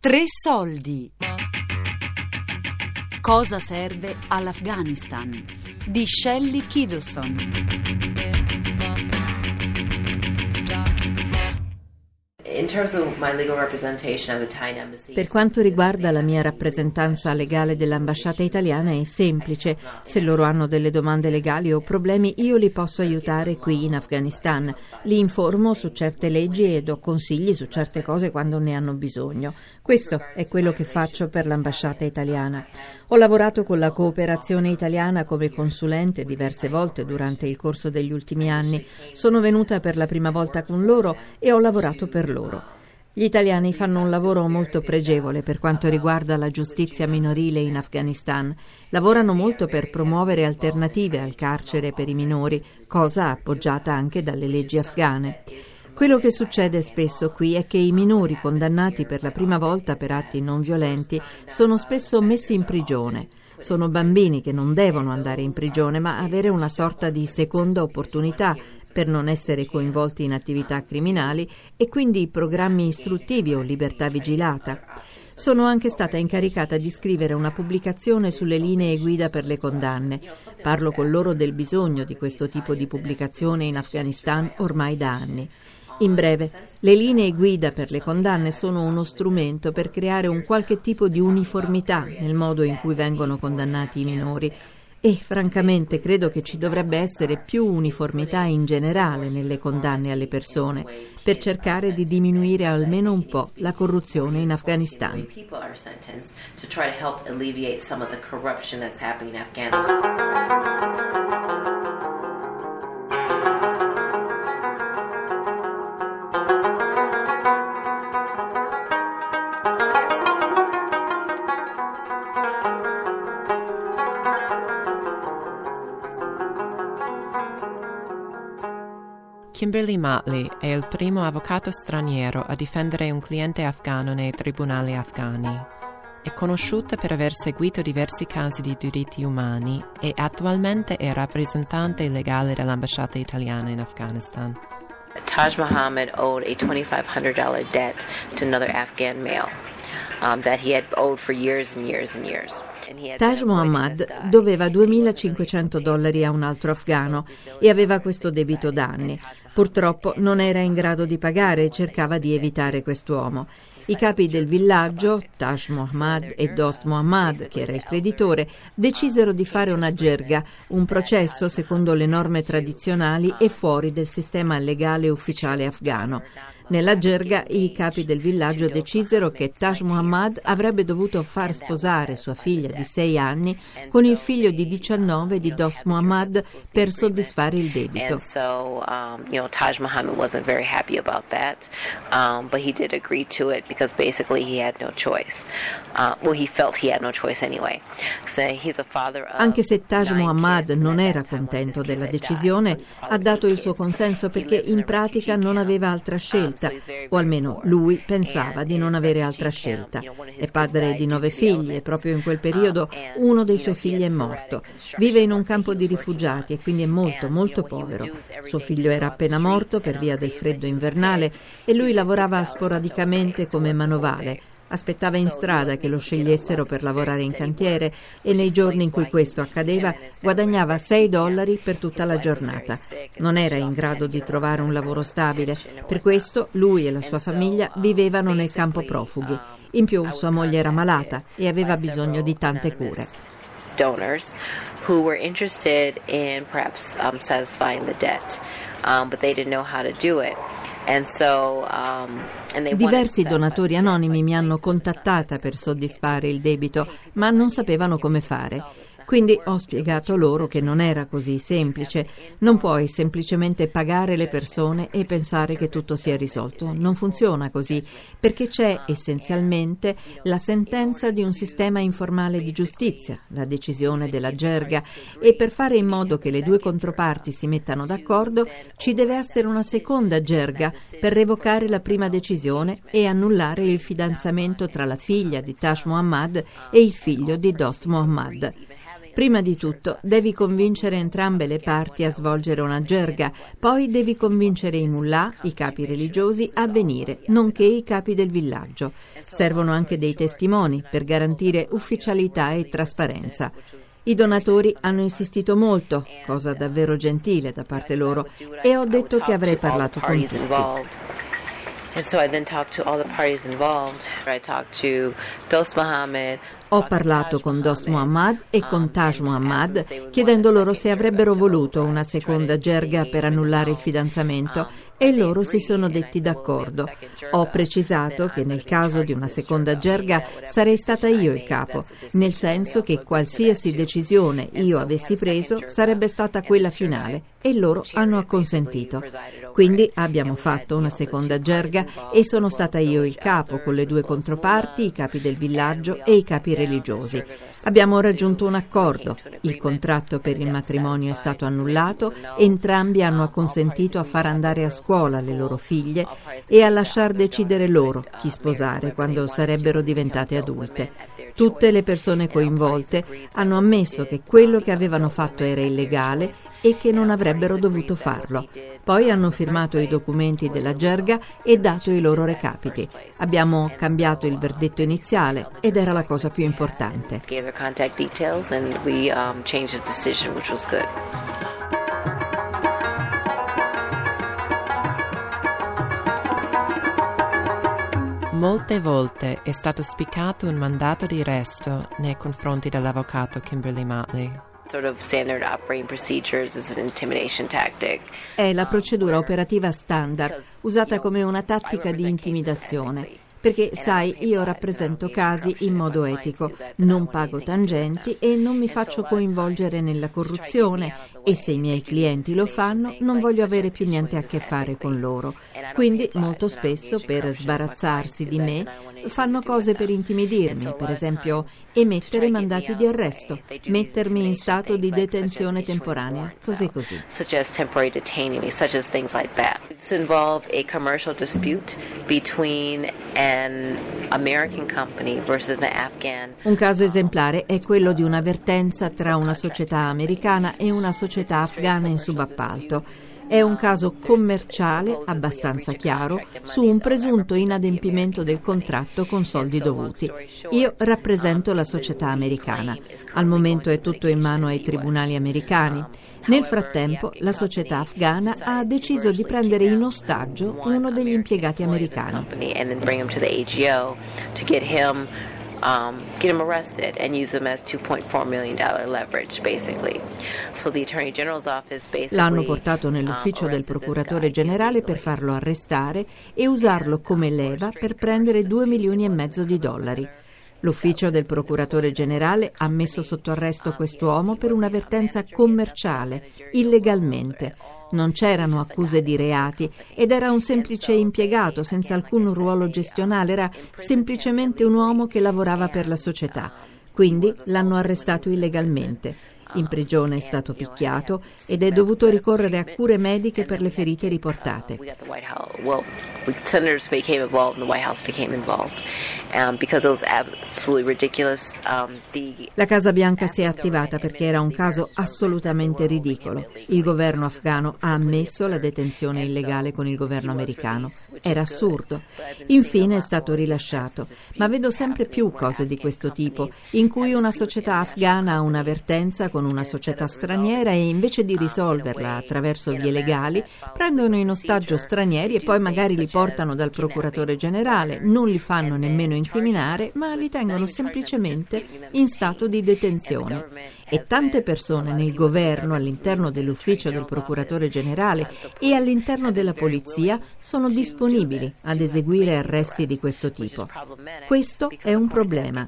Tre soldi. Cosa serve all'Afghanistan? Di Shelley Kiddleson. Per quanto riguarda la mia rappresentanza legale dell'ambasciata italiana è semplice. Se loro hanno delle domande legali o problemi io li posso aiutare qui in Afghanistan. Li informo su certe leggi e do consigli su certe cose quando ne hanno bisogno. Questo è quello che faccio per l'ambasciata italiana. Ho lavorato con la cooperazione italiana come consulente diverse volte durante il corso degli ultimi anni. Sono venuta per la prima volta con loro e ho lavorato per loro. Gli italiani fanno un lavoro molto pregevole per quanto riguarda la giustizia minorile in Afghanistan. Lavorano molto per promuovere alternative al carcere per i minori, cosa appoggiata anche dalle leggi afghane. Quello che succede spesso qui è che i minori condannati per la prima volta per atti non violenti sono spesso messi in prigione. Sono bambini che non devono andare in prigione, ma avere una sorta di seconda opportunità per non essere coinvolti in attività criminali e quindi programmi istruttivi o libertà vigilata. Sono anche stata incaricata di scrivere una pubblicazione sulle linee guida per le condanne. Parlo con loro del bisogno di questo tipo di pubblicazione in Afghanistan ormai da anni. In breve, le linee guida per le condanne sono uno strumento per creare un qualche tipo di uniformità nel modo in cui vengono condannati i minori e francamente credo che ci dovrebbe essere più uniformità in generale nelle condanne alle persone per cercare di diminuire almeno un po' la corruzione in Afghanistan. Kimberly Motley è il primo avvocato straniero a difendere un cliente afghano nei tribunali afghani. È conosciuta per aver seguito diversi casi di diritti umani e attualmente è rappresentante legale dell'ambasciata italiana in Afghanistan. Taj Mohammed owed a $2,500 debt to another Afghan male um, that he had owed for years and years and years. Taj Mohammad doveva 2.500 dollari a un altro afgano e aveva questo debito da anni. Purtroppo non era in grado di pagare e cercava di evitare quest'uomo. I capi del villaggio, Taj Mohammad e Dost Mohammad, che era il creditore, decisero di fare una gerga, un processo secondo le norme tradizionali e fuori del sistema legale ufficiale afgano. Nella gerga i capi del villaggio decisero che Taj Muhammad avrebbe dovuto far sposare sua figlia di 6 anni con il figlio di 19 di Dost Muhammad per soddisfare il debito. Um, Taj Muhammad wasn't very happy about that, um, but he did agree to it because basically he had no choice. Uh, well, he felt he had no choice anyway. So he's a father of Anche se Taj Muhammad non era contento della decisione, ha dato il suo consenso perché in pratica non aveva altra scelta scelta, o almeno lui pensava di non avere altra scelta. È padre di nove figli e proprio in quel periodo uno dei suoi figli è morto. Vive in un campo di rifugiati e quindi è molto, molto povero. Suo figlio era appena morto per via del freddo invernale e lui lavorava sporadicamente come manovale Aspettava in strada che lo scegliessero per lavorare in cantiere e nei giorni in cui questo accadeva guadagnava 6 dollari per tutta la giornata. Non era in grado di trovare un lavoro stabile, per questo lui e la sua famiglia vivevano nel campo profughi. In più sua moglie era malata e aveva bisogno di tante cure. Donors who were interested in perhaps um, satisfying the debt, um, but they didn't know how to do it. Um, Diversi donatori anonimi mi hanno contattata per soddisfare il debito, ma non sapevano come fare. Quindi ho spiegato loro che non era così semplice. Non puoi semplicemente pagare le persone e pensare che tutto sia risolto. Non funziona così, perché c'è essenzialmente la sentenza di un sistema informale di giustizia, la decisione della gerga, e per fare in modo che le due controparti si mettano d'accordo ci deve essere una seconda gerga per revocare la prima decisione e annullare il fidanzamento tra la figlia di Tash Muhammad e il figlio di Dost Muhammad. Prima di tutto devi convincere entrambe le parti a svolgere una gerga, poi devi convincere i mullah, i capi religiosi, a venire, nonché i capi del villaggio. Servono anche dei testimoni per garantire ufficialità e trasparenza. I donatori hanno insistito molto, cosa davvero gentile da parte loro, e ho detto che avrei parlato con tutti. And so I then talked to all the parties involved. I talked to Dost Mohammed, ho parlato con Dost Muhammad e con Taj Muhammad chiedendo loro se avrebbero voluto una seconda gerga per annullare il fidanzamento e loro si sono detti d'accordo. Ho precisato che nel caso di una seconda gerga sarei stata io il capo, nel senso che qualsiasi decisione io avessi preso sarebbe stata quella finale e loro hanno acconsentito. Quindi abbiamo fatto una seconda gerga e sono stata io il capo con le due controparti, i capi del villaggio e i capi religiosi. Abbiamo raggiunto un accordo, il contratto per il matrimonio è stato annullato, entrambi hanno acconsentito a far andare a scuola le loro figlie e a lasciar decidere loro chi sposare quando sarebbero diventate adulte. Tutte le persone coinvolte hanno ammesso che quello che avevano fatto era illegale e che non avrebbero dovuto farlo. Poi hanno firmato i documenti della gerga e dato i loro recapiti. Abbiamo cambiato il verdetto iniziale ed era la cosa più importante. Molte volte è stato spiccato un mandato di arresto nei confronti dell'avvocato Kimberly Motley. È la procedura operativa standard usata come una tattica di intimidazione. Perché, sai, io rappresento casi in modo etico, non pago tangenti e non mi faccio coinvolgere nella corruzione. e se i miei clienti lo fanno non voglio avere più niente a che fare con loro. Quindi molto spesso per sbarazzarsi di me fanno cose per intimidirmi, per esempio emettere mandati di arresto, mettermi in stato di detenzione temporanea, così così. It's involved a commercial dispute between Un caso esemplare è quello di un'avvertenza tra una società americana e una società afghana in subappalto. È un caso commerciale abbastanza chiaro su un presunto inadempimento del contratto con soldi dovuti. Io rappresento la società americana. Al momento è tutto in mano ai tribunali americani. Nel frattempo la società afghana ha deciso di prendere in ostaggio uno degli impiegati americani um, get him arrested and use him as 2.4 million dollar leverage basically. So the Attorney General's office basically L'hanno portato nell'ufficio um, del procuratore generale per farlo arrestare e usarlo come leva per prendere 2 milioni e mezzo di dollari. L'ufficio del procuratore generale ha messo sotto arresto quest'uomo per un'avvertenza commerciale, illegalmente. Non c'erano accuse di reati ed era un semplice impiegato senza alcun ruolo gestionale, era semplicemente un uomo che lavorava per la società. Quindi l'hanno arrestato illegalmente. In prigione è stato picchiato ed è dovuto ricorrere a cure mediche per le ferite riportate. La Casa Bianca si è attivata perché era un caso assolutamente ridicolo. Il governo afghano ha ammesso la detenzione illegale con il governo americano. Era assurdo. Infine è stato rilasciato. Ma vedo sempre più cose di questo tipo, in cui una società afghana ha un'avvertenza con con una società straniera e invece di risolverla attraverso vie legali prendono in ostaggio stranieri e poi magari li portano dal procuratore generale, non li fanno nemmeno incriminare, ma li tengono semplicemente in stato di detenzione. E tante persone nel governo, all'interno dell'ufficio del procuratore generale e all'interno della polizia sono disponibili ad eseguire arresti di questo tipo. Questo è un problema.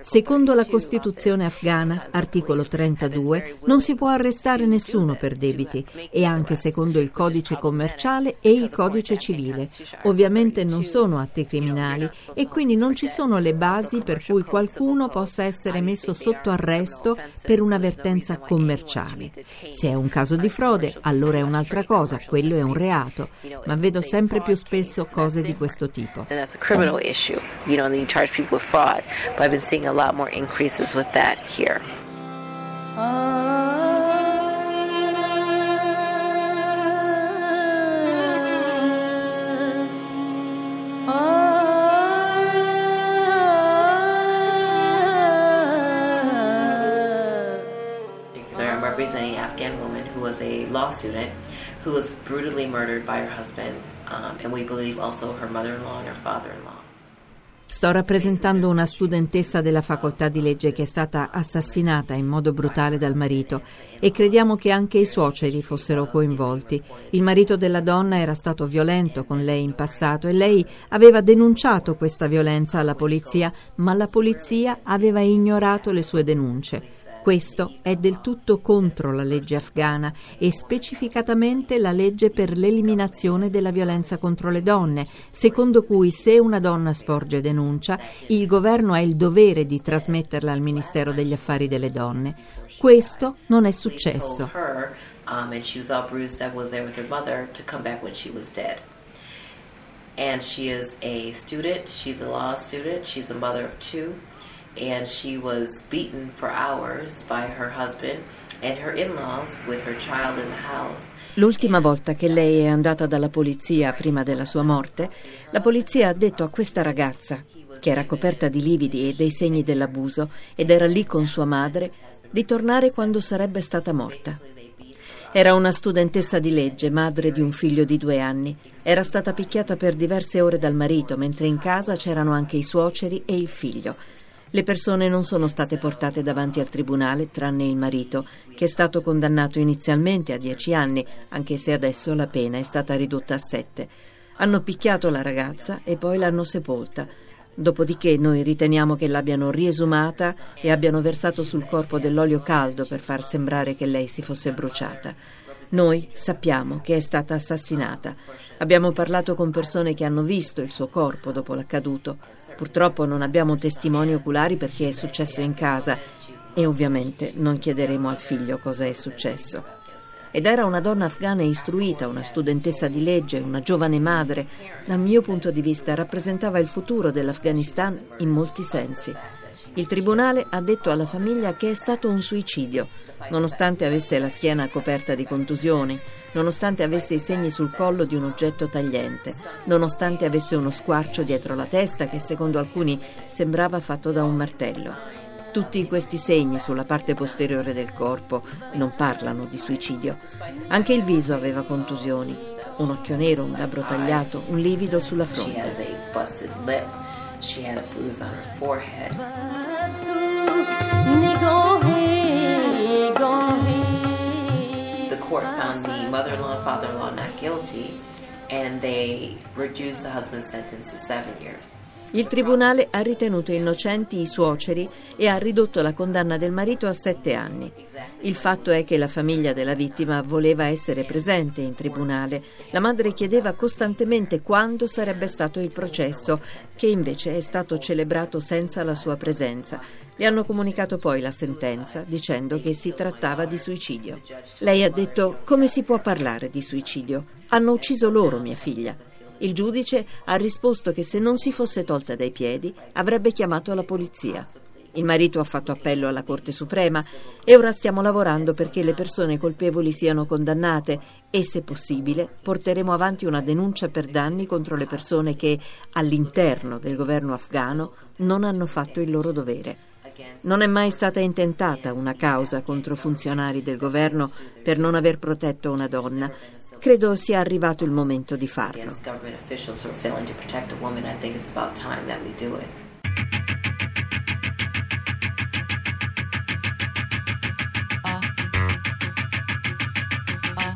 Secondo la Costituzione afghana, articolo 30 32 non si può arrestare nessuno per debiti e anche secondo il codice commerciale e il codice civile. Ovviamente non sono atti criminali e quindi non ci sono le basi per cui qualcuno possa essere messo sotto arresto per un'avvertenza commerciale. Se è un caso di frode, allora è un'altra cosa, quello è un reato, ma vedo sempre più spesso cose di questo tipo. You know, you charge people with fraud, but I've been seeing a lot more increases with here. representing Afghan woman who was a law student who was brutally murdered by her husband, um, and we believe also her mother in law and her father in law. Sto rappresentando una studentessa della facoltà di legge che è stata assassinata in modo brutale dal marito e crediamo che anche i suoceri fossero coinvolti. Il marito della donna era stato violento con lei in passato e lei aveva denunciato questa violenza alla polizia, ma la polizia aveva ignorato le sue denunce. Questo è del tutto contro la legge afghana e specificatamente la legge per l'eliminazione della violenza contro le donne, secondo cui se una donna sporge denuncia, il governo ha il dovere di trasmetterla al Ministero degli Affari delle Donne. Questo non è successo. Um, and she is a student, she's a law student, she's a mother of two. And she was beaten for hours by her husband and her in-laws with her child in the house. L'ultima volta che lei è andata dalla polizia prima della sua morte, la polizia ha detto a questa ragazza, che era coperta di lividi e dei segni dell'abuso ed era lì con sua madre, di tornare quando sarebbe stata morta. Era una studentessa di legge, madre di un figlio di due anni. Era stata picchiata per diverse ore dal marito, mentre in casa c'erano anche i suoceri e il figlio. Le persone non sono state portate davanti al tribunale tranne il marito, che è stato condannato inizialmente a dieci anni, anche se adesso la pena è stata ridotta a sette. Hanno picchiato la ragazza e poi l'hanno sepolta. Dopodiché noi riteniamo che l'abbiano riesumata e abbiano versato sul corpo dell'olio caldo per far sembrare che lei si fosse bruciata. Noi sappiamo che è stata assassinata. Abbiamo parlato con persone che hanno visto il suo corpo dopo l'accaduto. Purtroppo non abbiamo testimoni oculari perché è successo in casa e ovviamente non chiederemo al figlio cosa è successo. Ed era una donna afghana istruita, una studentessa di legge, una giovane madre. Dal mio punto di vista rappresentava il futuro dell'Afghanistan in molti sensi. Il tribunale ha detto alla famiglia che è stato un suicidio, nonostante avesse la schiena coperta di contusioni, nonostante avesse i segni sul collo di un oggetto tagliente, nonostante avesse uno squarcio dietro la testa che secondo alcuni sembrava fatto da un martello. Tutti questi segni sulla parte posteriore del corpo non parlano di suicidio. Anche il viso aveva contusioni, un occhio nero, un labbro tagliato, un livido sulla fronte. She had a bruise on her forehead. The court found the mother-in-law and father-in-law not guilty and they reduced the husband's sentence to seven years. Il tribunale ha ritenuto innocenti i suoceri e ha ridotto la condanna del marito a sette anni. Il fatto è che la famiglia della vittima voleva essere presente in tribunale. La madre chiedeva costantemente quando sarebbe stato il processo, che invece è stato celebrato senza la sua presenza. Le hanno comunicato poi la sentenza dicendo che si trattava di suicidio. Lei ha detto come si può parlare di suicidio? Hanno ucciso loro mia figlia. Il giudice ha risposto che se non si fosse tolta dai piedi avrebbe chiamato la polizia. Il marito ha fatto appello alla Corte Suprema e ora stiamo lavorando perché le persone colpevoli siano condannate e, se possibile, porteremo avanti una denuncia per danni contro le persone che, all'interno del governo afghano, non hanno fatto il loro dovere. Non è mai stata intentata una causa contro funzionari del governo per non aver protetto una donna. Credo sia arrivato il momento di farlo.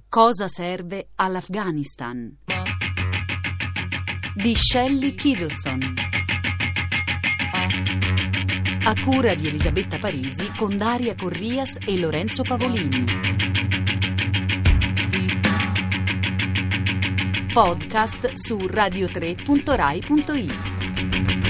Cosa serve all'Afghanistan? Di Shelley Kiddleson. A cura di Elisabetta Parisi con Daria Corrias e Lorenzo Pavolini. Podcast su radio3.rai.it.